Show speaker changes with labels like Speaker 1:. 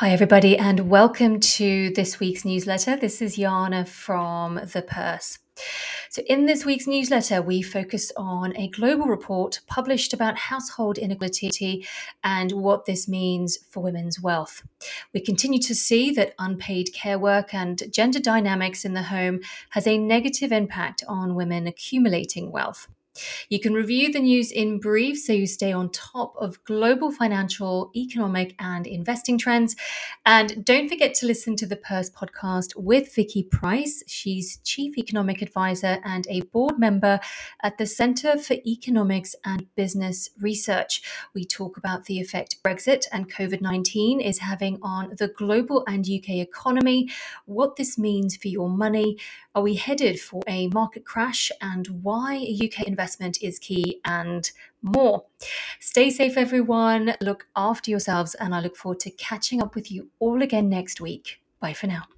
Speaker 1: Hi, everybody, and welcome to this week's newsletter. This is Jana from The Purse. So, in this week's newsletter, we focus on a global report published about household inequality and what this means for women's wealth. We continue to see that unpaid care work and gender dynamics in the home has a negative impact on women accumulating wealth. You can review the news in brief so you stay on top of global financial, economic, and investing trends. And don't forget to listen to the Purse podcast with Vicky Pryce. She's Chief Economic Advisor and a board member at the Centre for Economics and Business Research. We talk about the effect Brexit and COVID 19 is having on the global and UK economy, what this means for your money. Are we headed for a market crash and why UK investment? Investment is key, and more. Stay safe, everyone. Look after yourselves, and I look forward to catching up with you all again next week. Bye for now.